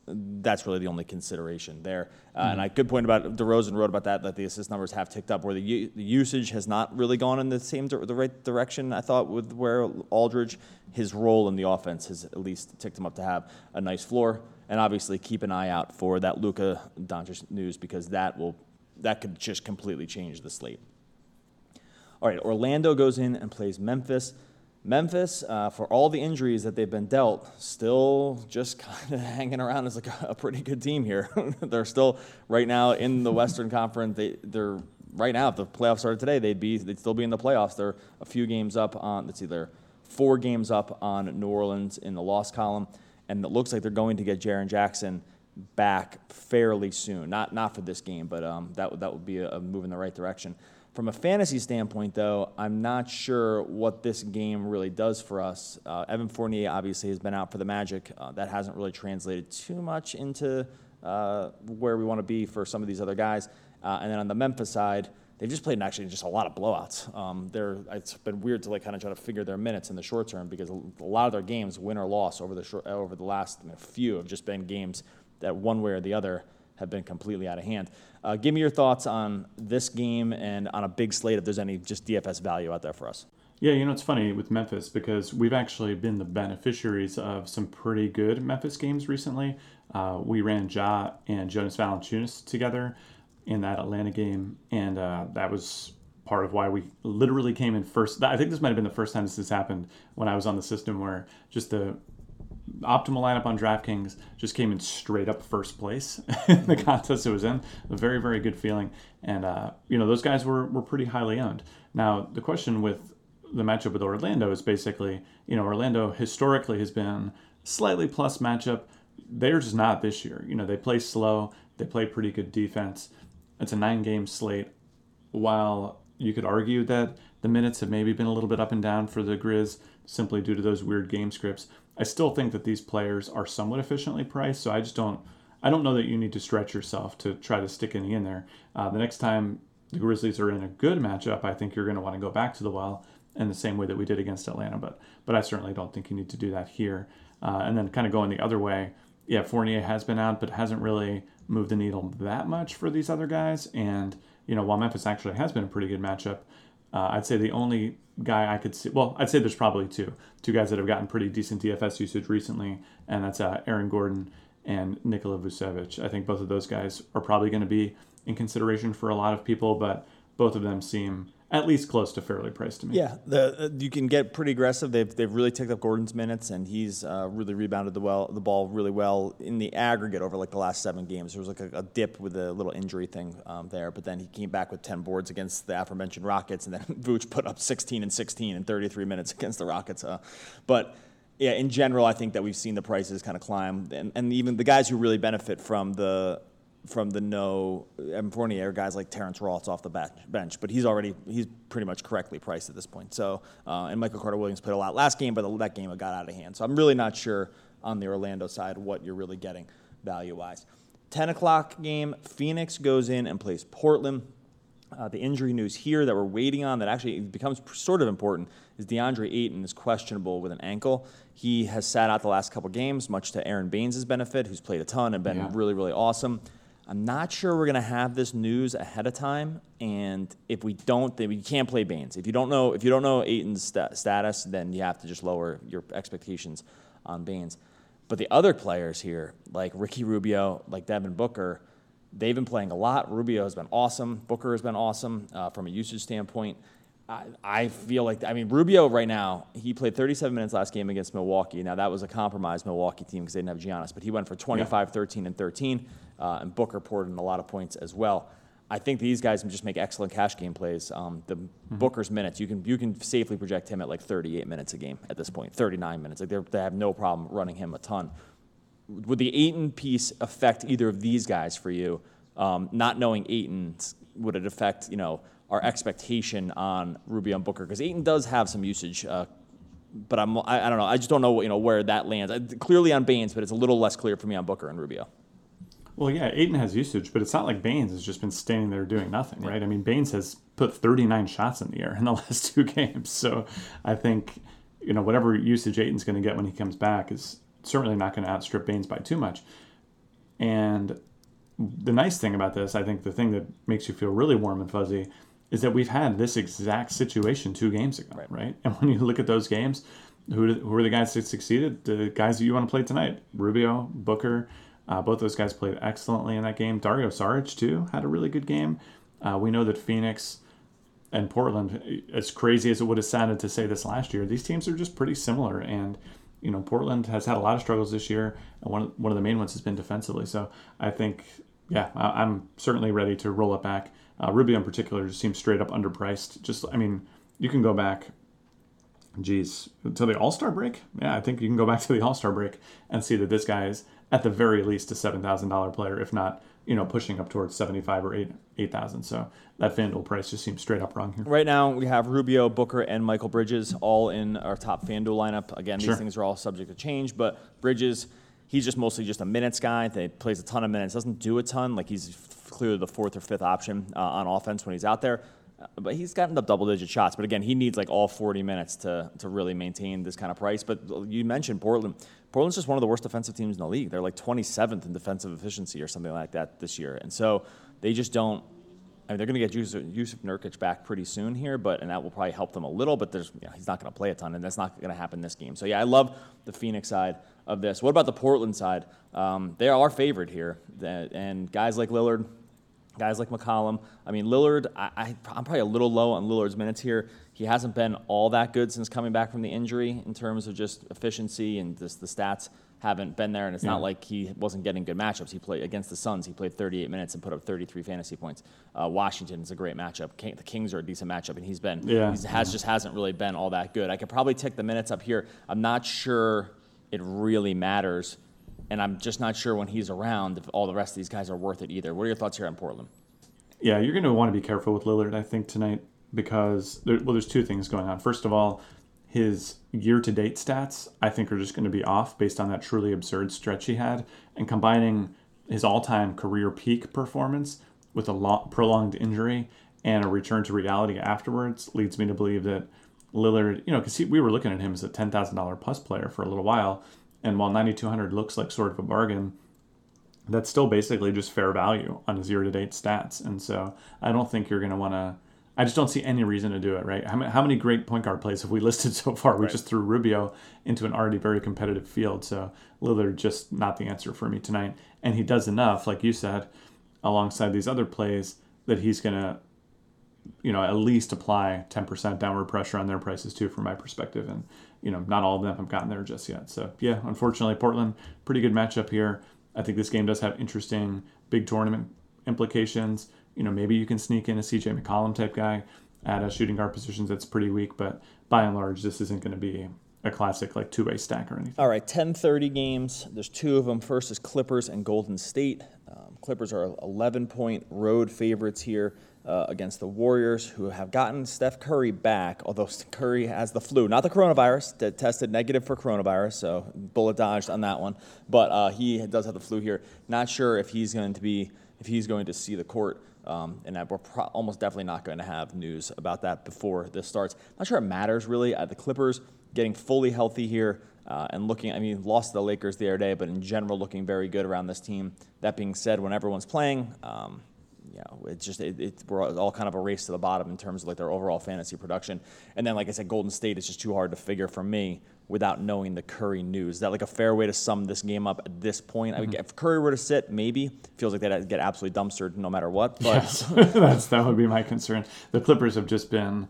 that's really the only consideration there. Uh, mm-hmm. And a good point about DeRozan wrote about that that the assist numbers have ticked up, where the, the usage has not really gone in the same di- the right direction. I thought with where Aldridge, his role in the offense has at least ticked him up to have a nice floor. And obviously keep an eye out for that Luka Doncic news because that will that could just completely change the slate. All right, Orlando goes in and plays Memphis. Memphis, uh, for all the injuries that they've been dealt, still just [LAUGHS] kind of hanging around as like a, a pretty good team here. [LAUGHS] they're still right now in the Western Conference. They, they're right now. If the playoffs started today, they'd be they'd still be in the playoffs. They're a few games up on. Let's see, they're four games up on New Orleans in the loss column, and it looks like they're going to get Jaren Jackson back fairly soon. Not not for this game, but um, that that would be a, a move in the right direction. From a fantasy standpoint, though, I'm not sure what this game really does for us. Uh, Evan Fournier obviously has been out for the Magic. Uh, that hasn't really translated too much into uh, where we want to be for some of these other guys. Uh, and then on the Memphis side, they've just played actually just a lot of blowouts. Um, it's been weird to like kind of try to figure their minutes in the short term because a lot of their games, win or loss, over the short, over the last you know, few have just been games that one way or the other have been completely out of hand. Uh, give me your thoughts on this game and on a big slate if there's any just DFS value out there for us. Yeah, you know, it's funny with Memphis because we've actually been the beneficiaries of some pretty good Memphis games recently. Uh, we ran Ja and Jonas Valanciunas together in that Atlanta game, and uh, that was part of why we literally came in first. I think this might have been the first time this has happened when I was on the system where just the optimal lineup on DraftKings just came in straight up first place [LAUGHS] in the contest it was in. A very, very good feeling. And, uh, you know, those guys were, were pretty highly owned. Now, the question with the matchup with Orlando is basically, you know, Orlando historically has been slightly plus matchup. They're just not this year. You know, they play slow, they play pretty good defense. It's a nine game slate. While you could argue that the minutes have maybe been a little bit up and down for the Grizz simply due to those weird game scripts. I still think that these players are somewhat efficiently priced, so I just don't. I don't know that you need to stretch yourself to try to stick any in there. Uh, the next time the Grizzlies are in a good matchup, I think you're going to want to go back to the well in the same way that we did against Atlanta. But but I certainly don't think you need to do that here. Uh, and then kind of going the other way, yeah, Fournier has been out, but hasn't really moved the needle that much for these other guys. And you know, while Memphis actually has been a pretty good matchup, uh, I'd say the only guy I could see, well, I'd say there's probably two, two guys that have gotten pretty decent DFS usage recently, and that's uh, Aaron Gordon and Nikola Vucevic. I think both of those guys are probably going to be in consideration for a lot of people, but both of them seem at least close to fairly priced to me. Yeah, the, uh, you can get pretty aggressive. They've, they've really ticked up Gordon's minutes, and he's uh, really rebounded the well the ball really well in the aggregate over like the last seven games. There was like a, a dip with a little injury thing um, there, but then he came back with ten boards against the aforementioned Rockets, and then [LAUGHS] Vooch put up 16 and 16 in 33 minutes [LAUGHS] against the Rockets. Uh, but yeah, in general, I think that we've seen the prices kind of climb, and, and even the guys who really benefit from the from the no Evan Fournier guys like Terrence Ross off the bench, but he's already he's pretty much correctly priced at this point. So uh, and Michael Carter Williams played a lot last game, but that game got out of hand. So I'm really not sure on the Orlando side what you're really getting value wise. 10 o'clock game, Phoenix goes in and plays Portland. Uh, the injury news here that we're waiting on that actually becomes sort of important is DeAndre Ayton is questionable with an ankle. He has sat out the last couple games, much to Aron Baynes' benefit, who's played a ton and been yeah. really, really awesome. I'm not sure we're going to have this news ahead of time, and if we don't, then we can't play Baynes. If you don't know, if you don't know Ayton's st- status, then you have to just lower your expectations on Baynes. But the other players here, like Ricky Rubio, like Devin Booker, they've been playing a lot. Rubio has been awesome. Booker has been awesome uh, from a usage standpoint. I, I feel like, I mean, Rubio right now, he played 37 minutes last game against Milwaukee. Now, that was a compromised Milwaukee team because they didn't have Giannis, but he went for 25, yeah. 13, and 13 uh, and Booker poured in a lot of points as well. I think these guys just make excellent cash game plays. Um, the mm-hmm. Booker's minutes, you can you can safely project him at like 38 minutes a game at this point, 39 minutes. Like they have no problem running him a ton. Would the Ayton piece affect either of these guys for you? Um, not knowing Ayton, would it affect you know our expectation on Rubio and Booker? Because Ayton does have some usage. Uh, but I'm, I, I, don't know. I just don't know, you know, where that lands. clearly on Baynes, but it's a little less clear for me on Booker and Rubio. Well, yeah, Ayton has usage, but it's not like Baynes has just been standing there doing nothing, right? I mean, Baynes has put 39 shots in the air in the [LAUGHS] last two games. So I think, you know, whatever usage Ayton's going to get when he comes back is certainly not going to outstrip Baynes by too much. And the nice thing about this, I think the thing that makes you feel really warm and fuzzy is that we've had this exact situation two games ago, right? right? And when you look at those games, who, who are the guys that succeeded? The guys that you want to play tonight Rubio, Booker, uh, both those guys played excellently in that game. Dario Saric, too, had a really good game. Uh, we know that Phoenix and Portland, as crazy as it would have sounded to say this last year, these teams are just pretty similar. And, you know, Portland has had a lot of struggles this year, and one, one of the main ones has been defensively. So I think, yeah, I, am certainly ready to roll it back. Uh, Rubio in particular just seems straight up underpriced. Just, I mean, you can go back geez, to the All Star break. Yeah, I think you can go back to the All Star break and see that this guy is at the very least a seven thousand dollar player, if not you know pushing up towards seventy five or eight eight thousand. So that FanDuel price just seems straight up wrong here. Right now we have Rubio, Booker, and Mikal Bridges all in our top FanDuel lineup. Again, these sure. things are all subject to change, but Bridges. He's just mostly just a minutes guy. He plays a ton of minutes. Doesn't do a ton. Like he's clearly the fourth or fifth option uh, on offense when he's out there but he's gotten up double digit shots. But again, he needs like all 40 minutes to, to really maintain this kind of price. But you mentioned Portland. Portland's just one of the worst defensive teams in the league. They're like 27th in defensive efficiency or something like that this year. And so they just don't. I mean, they're going to get Jusuf, Jusuf Nurkic back pretty soon here, but and that will probably help them a little. But there's, you know, he's not going to play a ton, and that's not going to happen this game. So yeah, I love the Phoenix side of this. What about the Portland side? Um, they are favored here, and guys like Lillard, guys like McCollum. I mean, Lillard, I, am probably a little low on Lillard's minutes here. He hasn't been all that good since coming back from the injury in terms of just efficiency and just the stats haven't been there. And it's yeah. not like he wasn't getting good matchups. He played against the Suns. He played 38 minutes and put up 33 fantasy points. Uh, Washington is a great matchup. the Kings are a decent matchup, and he's been yeah. he's has just hasn't really been all that good. I could probably tick the minutes up here. I'm not sure it really matters and I'm just not sure when he's around if all the rest of these guys are worth it either. What are your thoughts here on Portland? Yeah, you're going to want to be careful with Lillard, I think, tonight. Because there, well, there's two things going on. First of all, his year-to-date stats I think are just going to be off based on that truly absurd stretch he had, and combining his all-time career peak performance with a long, prolonged injury and a return to reality afterwards leads me to believe that Lillard, you know, because we were looking at him as a ten thousand dollar plus player for a little while, and while ninety two hundred looks like sort of a bargain, that's still basically just fair value on his year to date stats. And so I don't think you're going to want to. I just don't see any reason to do it, right? How many, how many great point guard plays have we [LAUGHS] listed so far? We right. just threw Rubio into an already very competitive field. So Lillard just not the answer for me tonight. And he does enough, like you said, alongside these other plays that he's going to you know, at least apply 10% downward pressure on their prices too, from my perspective. And, you know, not all of them have gotten there just yet. So, yeah, unfortunately, Portland, pretty good matchup here. I think this game does have interesting big tournament implications. You know, maybe you can sneak in a CJ McCollum type guy at a shooting guard positions that's pretty weak, but by and large, this isn't going to be a classic like two-way stack or anything. All right, 10:30 games. There's two of them. First is Clippers and Golden State. Um, Clippers are 11-point road favorites here uh, against the Warriors, who have gotten Steph Curry back, although [LAUGHS] Curry has the flu, not the coronavirus, that tested negative for coronavirus, so bullet dodged on that one. But uh, he does have the flu here. Not sure if he's going to be, if he's going to see the court. Um, and that we're pro- almost definitely not going to have news about that before this starts. Not sure it matters really. Uh, the Clippers getting fully healthy here uh, and looking, I mean, lost to the Lakers the other day, but in general, looking very good around this team. That being said, when everyone's playing, um, you know, it's just it, it, we're all kind of a race to the bottom in terms of like their overall fantasy production. And then, like I said, Golden State is just too hard to figure for me without knowing the Curry news. Is that like a fair way to sum this game up at this point? Mm-hmm. I mean, if Curry were to sit, maybe feels like they'd get absolutely dumpstered no matter what. But yes, [LAUGHS] that's that would be my concern. The Clippers have just been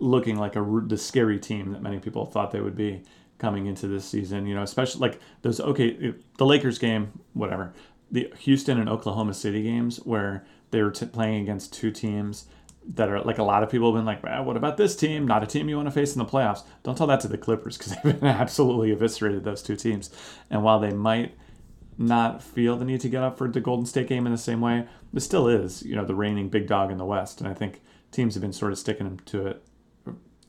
looking like a the scary team that many people thought they would be coming into this season. You know, especially like those okay, the Lakers game, whatever the Houston and Oklahoma City games where they were t- playing against two teams that are like a lot of people have been like, well, what about this team? Not a team you want to face in the playoffs. Don't tell that to the Clippers because [LAUGHS] they've been absolutely eviscerated those two teams. And while they might not feel the need to get up for the Golden State game in the same way, this still is, you know, the reigning big dog in the West. And I think teams have been sort of sticking to it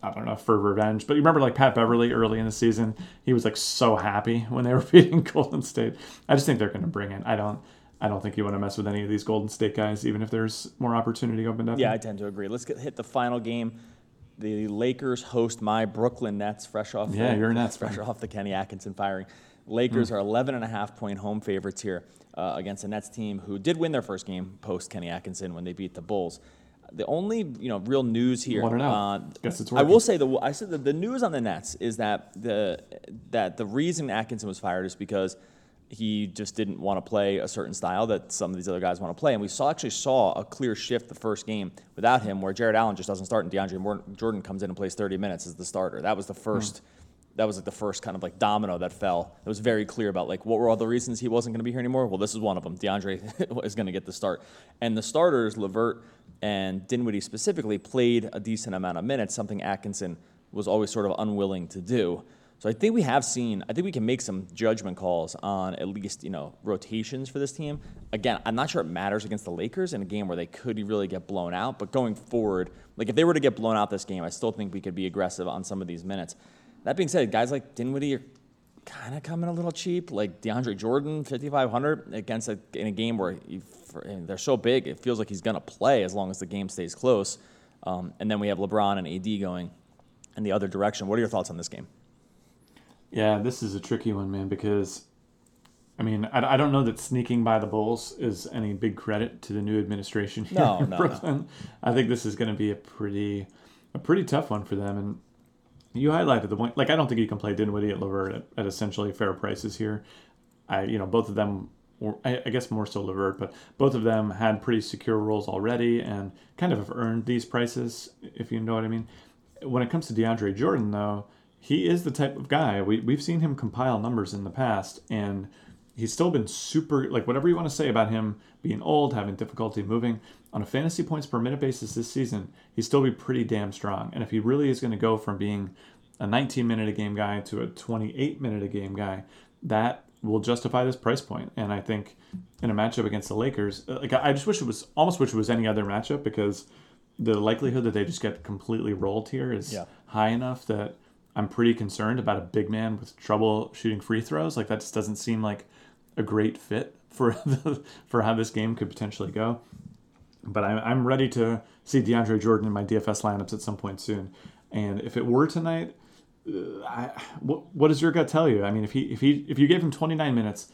I don't know for revenge, but you remember like Pat Beverley early in the season, he was like so happy when they were [LAUGHS] beating Golden State. I just think they're going to bring it. I don't. I don't think you want to mess with any of these Golden State guys, even if there's more opportunity opened up. Yeah, I tend to agree. Let's get hit the final game. The Lakers host my Brooklyn Nets, fresh off. Yeah, the, you're Nets. Fresh off the Kenny Atkinson firing. Lakers mm. are 11 and a half point home favorites here uh, against the Nets team who did win their first game post Kenny Atkinson when they beat the Bulls the only you know real news here. Want to know? Uh, Guess it's working. I will say the I said the news on the Nets is that the that the reason Atkinson was fired is because he just didn't want to play a certain style that some of these other guys want to play. And we saw actually saw a clear shift the first game without him, where Jarrett Allen just doesn't start and DeAndre Jordan comes in and plays 30 minutes as the starter. That was the first. Mm. That was like the first kind of like domino that fell. It was very clear about like what were all the reasons he wasn't going to be here anymore. Well, this is one of them. DeAndre [LAUGHS] is going to get the start, and the starters, Levert and Dinwiddie specifically played a decent amount of minutes, something Atkinson was always sort of unwilling to do. So I think we have seen, I think we can make some judgment calls on at least, you know, rotations for this team. Again, I'm not sure it matters against the Lakers in a game where they could really get blown out, but going forward, like if they were to get blown out this game, I still think we could be aggressive on some of these minutes. That being said, guys like Dinwiddie are kind of coming a little cheap. Like DeAndre Jordan, 5,500 against a, in a game where they're so big, it feels like he's going to play as long as the game stays close. Um, and then we have LeBron and AD going in the other direction. What are your thoughts on this game? Yeah, this is a tricky one, man, because I mean, I, I don't know that sneaking by the Bulls is any big credit to the new administration here no, in no, Brooklyn. No. I think this is going to be a pretty a pretty tough one for them. And you highlighted the point. Like, I don't think you can play Dinwiddie at Levert at, at essentially fair prices here. I, you know, both of them or I, I guess more so Levert, but both of them had pretty secure roles already and kind of have earned these prices, if you know what I mean. When it comes to DeAndre Jordan, though, he is the type of guy we we've seen him compile numbers in the past, and he's still been super like whatever you want to say about him being old, having difficulty moving on a fantasy points per minute basis this season, he's still be pretty damn strong. And if he really is going to go from being a 19 minute a game guy to a 28 minute a game guy, that will justify this price point. And I think in a matchup against the Lakers, uh, like I just wish it was almost wish it was any other matchup because the likelihood that they just get completely rolled here is Yeah. high enough that I'm pretty concerned about a big man with trouble shooting free throws. Like that just doesn't seem like a great fit for [LAUGHS] the, for how this game could potentially go. But I'm, I'm ready to see DeAndre Jordan in my DFS lineups at some point soon. And if it were tonight, uh, I, what, what does your gut tell you? I mean, if he if he if you gave him 29 minutes,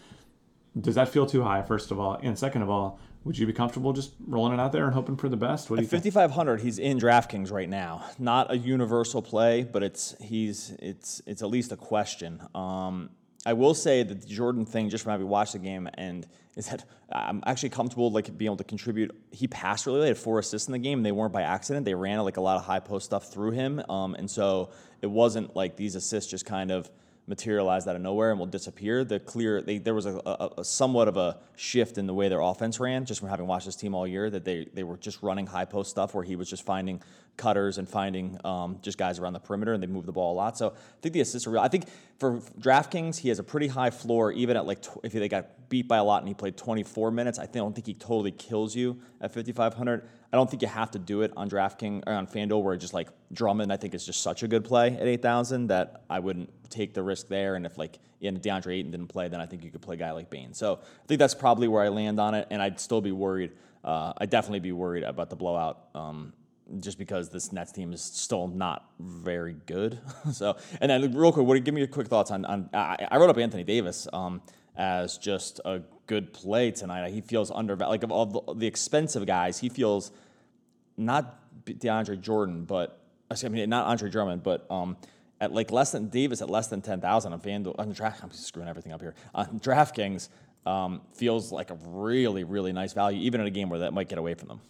does that feel too high? First of all, and second of all, would you be comfortable just rolling it out there and hoping for the best? What do At think? 5500 he's in DraftKings right now. Not a universal play, but it's he's it's it's at least a question. Um, I will say that the Jordan thing, just from having watched the game, and is that I'm actually comfortable like being able to contribute. He passed really, well. he had four assists in the game. They weren't by accident. They ran like a lot of high post stuff through him, um, and so it wasn't like these assists just kind of materialized out of nowhere and will disappear. The clear they, there was a, a, a somewhat of a shift in the way their offense ran, just from having watched this team all year. That they they were just running high post stuff where he was just finding cutters and finding um, just guys around the perimeter, and they move the ball a lot. So I think the assists are real. I think for DraftKings, he has a pretty high floor, even at like tw- if they got beat by a lot and he played 24 minutes. I think I don't think he totally kills you at 5500. I don't think you have to do it on DraftKings or on FanDuel where just like Drummond, I think is just such a good play at 8,000 that I wouldn't take the risk there. And if like and DeAndre Ayton didn't play, then I think you could play a guy like Bain. So I think that's probably where I land on it. And I'd still be worried. Uh, I'd definitely be worried about the blowout. Um, just because this Nets team is still not very good. [LAUGHS] so, and then real quick, what, give me your quick thoughts on, on I, I wrote up Anthony Davis um, as just a good play tonight. He feels undervalued. Like of all the, the expensive guys, he feels not DeAndre Jordan, but I mean not Andre Drummond, but um, at like less than Davis at less than ten thousand on FanDuel on draft. I'm screwing everything up here on DraftKings. Um, feels like a really really nice value, even in a game where that might get away from them.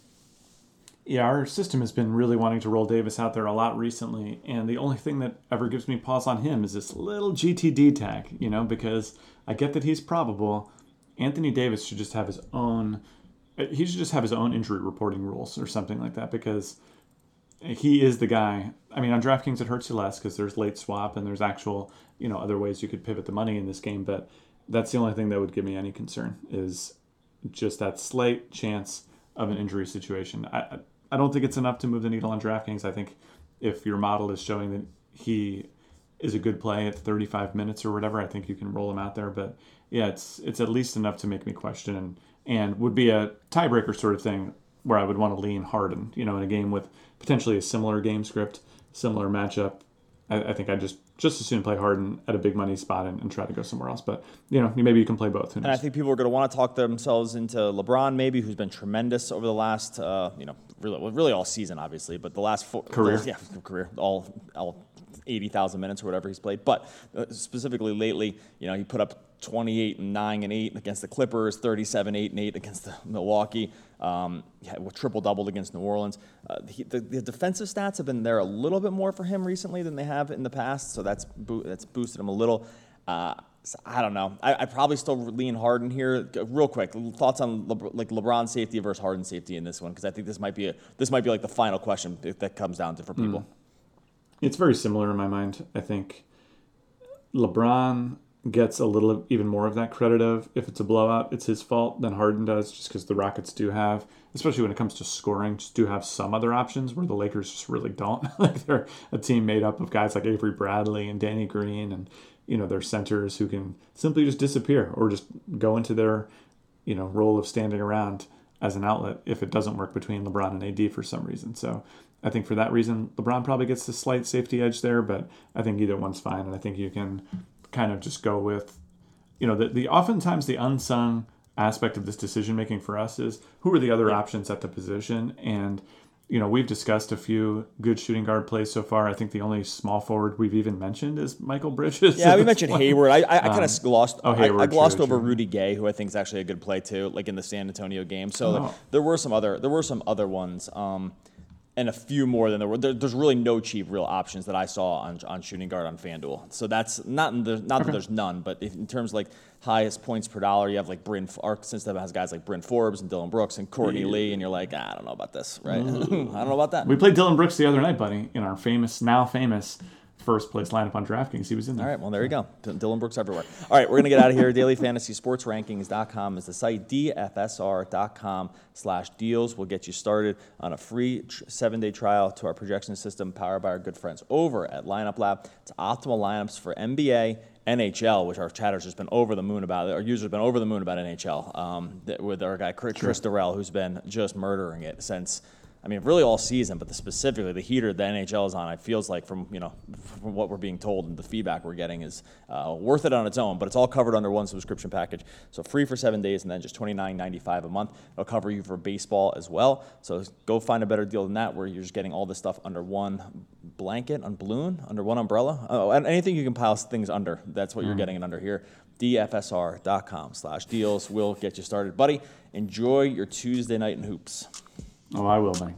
Yeah, our system has been really wanting to roll Davis out there a lot recently, and the only thing that ever gives me pause on him is this little GTD tag, you know, because I get that he's probable. Anthony Davis should just have his own uh, he should just have his own injury reporting rules or something like that because he is the guy. I mean, on DraftKings it hurts you less because there's late swap and there's actual, you know, other ways you could pivot the money in this game, but that's the only thing that would give me any concern is just that slight chance of an injury situation. I I don't think it's enough to move the needle on DraftKings. I think if your model is showing that he is a good play at 35 minutes or whatever, I think you can roll him out there. But yeah, it's it's at least enough to make me question and and would be a tiebreaker sort of thing where I would want to lean Harden. You know, in a game with potentially a similar game script, similar matchup. I, I think I'd just just as soon play Harden at a big money spot and, and try to go somewhere else. But you know, maybe you can play both. And I think people are going to want to talk themselves into LeBron, maybe, who's been tremendous over the last, uh, you know, really, well, really all season, obviously, but the last four Career. yeah, career, all, all eighty thousand minutes or whatever he's played. But uh, specifically lately, you know, he put up twenty eight and nine and eight against the Clippers, thirty seven eight and eight against the Milwaukee. Um, yeah, triple doubled against New Orleans. Uh, he, the, the defensive stats have been there a little bit more for him recently than they have in the past, so that's bo- that's boosted him a little. Uh, so I don't know. I, I probably still lean Harden here. Real quick, thoughts on Le- like LeBron safety versus Harden safety in this one because I think this might be a this might be like the final question that that comes down to for people. It's very similar in my mind. I think LeBron gets a little even more of that credit of if it's a blowout, it's his fault than Harden does, just because the Rockets do have, especially when it comes to scoring, just do have some other options where the Lakers just really don't. [LAUGHS] like they're a team made up of guys like Avery Bradley and Danny Green and you know their centers who can simply just disappear or just go into their you know role of standing around as an outlet if it doesn't work between LeBron and AD for some reason. So I think for that reason, LeBron probably gets the slight safety edge there, but I think either one's fine, and I think you can kind of just go with, you know, the, the oftentimes the unsung aspect of this decision making for us is who are the other options at the position, and you know we've discussed a few good shooting guard plays so far. I think the only small forward we've even mentioned is Mikal Bridges. Yeah, we [LAUGHS] mentioned point. Hayward. I, I, I kind of glossed. oh, I- I, glossed true, over true. Rudy Gay, who I think is actually a good play too, like in the San Antonio game. So Oh. there were some other there were some other ones, um, and a few more than there were. There, there's really no cheap real options that I saw on on shooting guard on FanDuel. So that's not in the, not that there's none, but if, in terms of like highest points per dollar, you have like Bryn since that has guys like Bryn Forbes and Dillon Brooks and Courtney Lee, and you're like, ah, I don't know about this, right? [LAUGHS] I don't know about that. We played Dillon Brooks the other night, buddy, in our famous, now famous first place lineup on DraftKings, he was in there. All right, well, there you go. D- Dillon Brooks everywhere. All right, we're going to get out of here. [LAUGHS] DailyFantasySportsRankings.com is the site. DFSR.com slash deals will get you started on a free tr- seven-day trial to our projection system powered by our good friends over at Lineup Lab. It's optimal lineups for NBA, NHL, which our chatters has been over the moon about. Our users have been over the moon about NHL um, th- with our guy Chris, Chris Durrell, who's been just murdering it since – I mean, really all season, but the, specifically the heater the NHL is on, it feels like from you know from what we're being told and the feedback we're getting is uh, worth it on its own. But it's all covered under one subscription package, so free for seven days and then just twenty nine ninety five a month. It'll cover you for baseball as well. So go find a better deal than that, where you're just getting all this stuff under one blanket, on balloon, under one umbrella. Oh, and anything you can pile things under, that's what you're getting it under here. DFSR.com slash deals will get you started, buddy. Enjoy your Tuesday night in hoops. Oh, I will, Benny.